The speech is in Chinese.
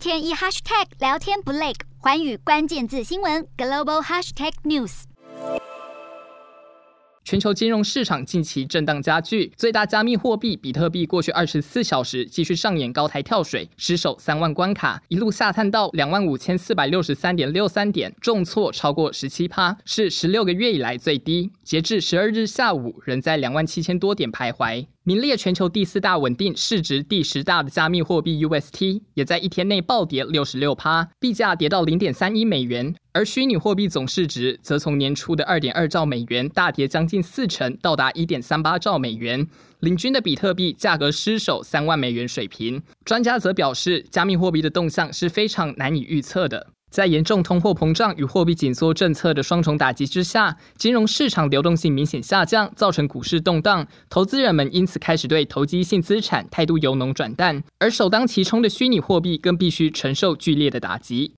天一 hashtag 聊天不累，环宇关键字新闻 global hashtag news。全球金融市场近期震荡加剧，最大加密货币比特币过去二十四小时继续上演高台跳水，失守三万关卡，一路下探到两万五千四百六十三点六三点，重挫超过十七趴，是十六个月以来最低。截至十二日下午，仍在两万七千多点徘徊。名列全球第四大、稳定市值第十大的加密货币 UST，也在一天内暴跌六十六趴，币价跌到零点三一美元。而虚拟货币总市值则从年初的二点二兆美元大跌将近四成，到达一点三八兆美元。领军的比特币价格失守三万美元水平。专家则表示，加密货币的动向是非常难以预测的。在严重通货膨胀与货币紧缩政策的双重打击之下，金融市场流动性明显下降，造成股市动荡。投资人们因此开始对投机性资产态度由浓转淡，而首当其冲的虚拟货币更必须承受剧烈的打击。